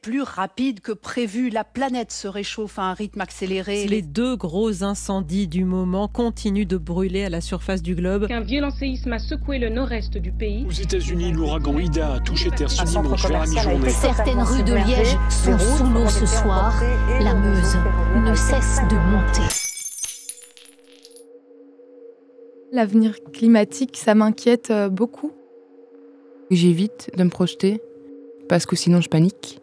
plus rapide que prévu. La planète se réchauffe à un rythme accéléré. Les deux gros incendies du moment continuent de brûler à la surface du globe. Un violent séisme a secoué le nord-est du pays. Aux États-Unis, l'ouragan Ida a touché terre ce dimanche vers la mi-journée. Certaines rues de Liège sont sous l'eau ce soir. La Meuse ne cesse de monter. L'avenir climatique, ça m'inquiète euh, beaucoup. J'évite de me projeter parce que sinon je panique.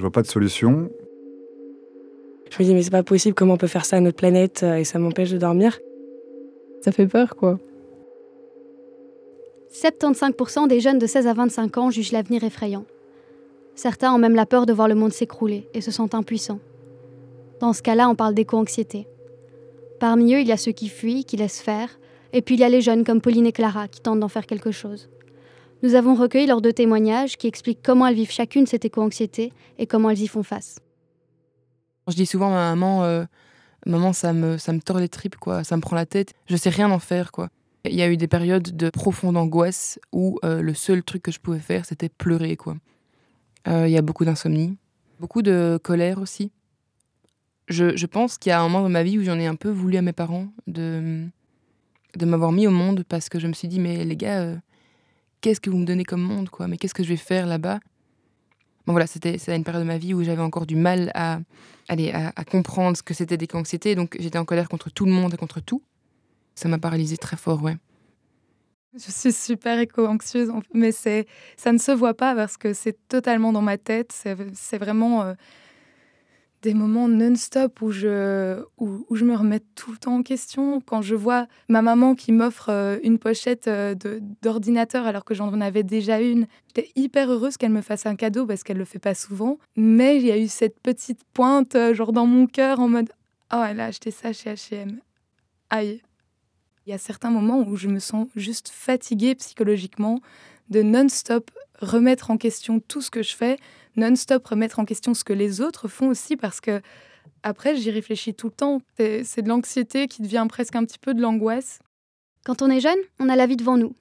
Je vois pas de solution. Je me dis mais c'est pas possible, comment on peut faire ça à notre planète euh, et ça m'empêche de dormir? Ça fait peur quoi. 75% des jeunes de 16 à 25 ans jugent l'avenir effrayant. Certains ont même la peur de voir le monde s'écrouler et se sentent impuissants. Dans ce cas-là, on parle d'éco-anxiété. Parmi eux, il y a ceux qui fuient, qui laissent faire, et puis il y a les jeunes comme Pauline et Clara qui tentent d'en faire quelque chose. Nous avons recueilli leurs deux témoignages qui expliquent comment elles vivent chacune cette éco-anxiété et comment elles y font face. Je dis souvent à ma maman, euh, maman, ça me, ça me tord les tripes, quoi, ça me prend la tête, je sais rien en faire, quoi. Il y a eu des périodes de profonde angoisse où euh, le seul truc que je pouvais faire, c'était pleurer, quoi. Euh, il y a beaucoup d'insomnie, beaucoup de colère aussi je, pense qu'il y a un moment dans ma vie où j'en ai un peu voulu à mes parents de, de m'avoir mis au monde parce que je me suis dit, mais les gars, qu'est-ce que vous me donnez comme monde, quoi Mais qu'est-ce que je vais faire là-bas? Bon voilà, c'était une période de ma vie où j'avais encore du mal à, aller à, comprendre ce que c'était des anxiétés, donc j'étais en colère contre tout le monde et contre tout. Ça m'a paralysée très fort, ouais. Je suis super éco-anxieuse, mais ça ne se voit pas parce que c'est totalement dans ma tête. C'est vraiment... Euh, des moments non-stop où je, où, je me remets tout le temps en question. Quand je vois ma maman qui m'offre euh, une pochette euh, d'ordinateur alors que j'en avais déjà une, j'étais hyper heureuse qu'elle me fasse un cadeau parce qu'elle le fait pas souvent. Mais il y a eu cette petite pointe, euh, genre dans mon cœur, en mode Oh, elle a acheté ça chez HM. Aïe. Il y a certains moments où je me sens juste fatiguée psychologiquement de non-stop remettre en question tout ce que je fais non-stop remettre en question ce que les autres font aussi parce que après j'y réfléchis tout le temps. C'est de l'anxiété qui devient presque un petit peu de l'angoisse. Quand on est jeune, on a la vie devant nous.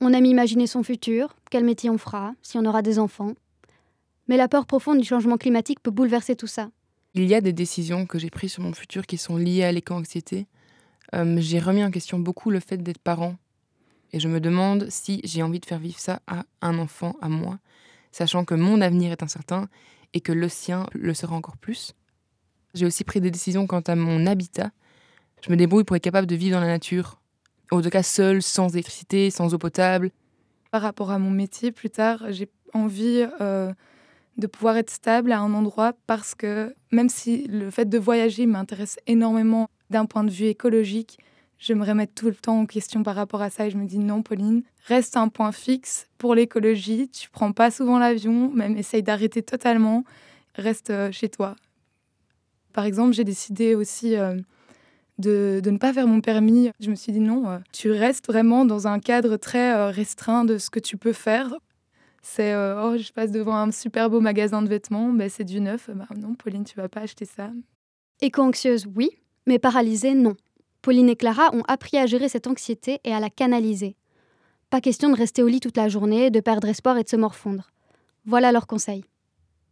On aime imaginer son futur, quel métier on fera, si on aura des enfants. Mais la peur profonde du changement climatique peut bouleverser tout ça. Il y a des décisions que j'ai prises sur mon futur qui sont liées à l'éco-anxiété. Euh, j'ai remis en question beaucoup le fait d'être parent. Et je me demande si j'ai envie de faire vivre ça à un enfant, à moi sachant que mon avenir est incertain et que le sien le sera encore plus. J'ai aussi pris des décisions quant à mon habitat. Je me débrouille pour être capable de vivre dans la nature, au tout cas seul, sans électricité, sans eau potable. Par rapport à mon métier, plus tard, j'ai envie euh, de pouvoir être stable à un endroit parce que même si le fait de voyager m'intéresse énormément d'un point de vue écologique, je me remets tout le temps en question par rapport à ça et je me dis non, Pauline, reste un point fixe pour l'écologie. Tu prends pas souvent l'avion, même essaye d'arrêter totalement. Reste euh, chez toi. Par exemple, j'ai décidé aussi euh, de, de, ne pas faire mon permis. Je me suis dit non, euh, tu restes vraiment dans un cadre très restreint de ce que tu peux faire. C'est oh, je passe devant un super beau magasin de vêtements, ben, c'est du neuf. Bah, non, Pauline, tu vas pas acheter ça. Éco-anxieuse, oui, mais paralysée, non. Pauline et Clara ont appris à gérer cette anxiété et à la canaliser. Pas question de rester au lit toute la journée, de perdre espoir et de se morfondre. Voilà leur conseil.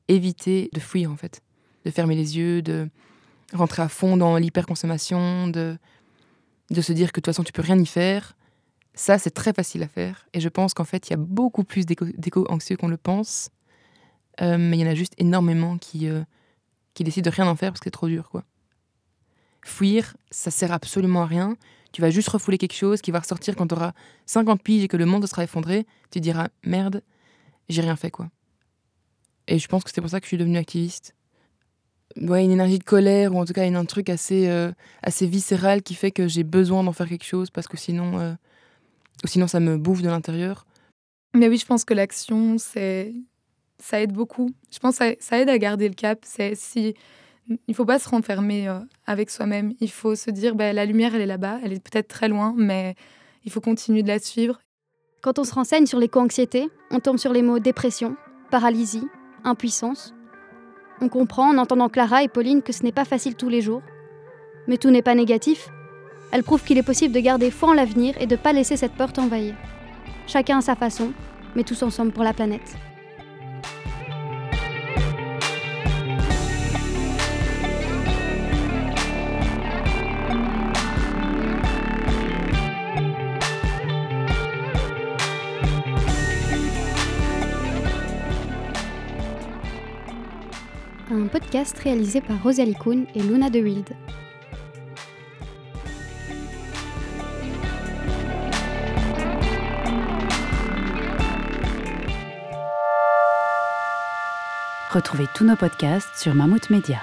Éviter de fuir en fait, de fermer les yeux, de rentrer à fond dans l'hyperconsommation, de, de se dire que de toute façon tu peux rien y faire. Ça, c'est très facile à faire. Et je pense qu'en fait, il y a beaucoup plus d'éco-anxieux qu'on le pense. Euh, mais il y en a juste énormément qui, euh, qui décident de rien en faire parce que c'est trop dur. quoi. Fuir, ça sert absolument à rien. Tu vas juste refouler quelque chose qui va ressortir quand tu auras 50 piges et que le monde sera effondré. Tu diras merde, j'ai rien fait quoi. Et je pense que c'est pour ça que je suis devenue activiste. Ouais, une énergie de colère ou en tout cas un truc assez, euh, assez viscéral qui fait que j'ai besoin d'en faire quelque chose parce que sinon, euh, sinon ça me bouffe de l'intérieur. Mais oui, je pense que l'action, c'est ça aide beaucoup. Je pense que ça, ça aide à garder le cap. C'est si il faut pas se renfermer euh, avec soi-même. Il faut se dire, bah, la lumière, elle est là-bas, elle est peut-être très loin, mais il faut continuer de la suivre. Quand on se renseigne sur l'éco-anxiété, on tombe sur les mots dépression, paralysie, impuissance. On comprend en entendant Clara et Pauline que ce n'est pas facile tous les jours. Mais tout n'est pas négatif. Elle prouve qu'il est possible de garder foi en l'avenir et de ne pas laisser cette peur t'envahir. Chacun à sa façon, mais tous ensemble pour la planète. Un podcast réalisé par Rosalie Kuhn et Luna De Wild. Retrouvez tous nos podcasts sur Mammouth Media.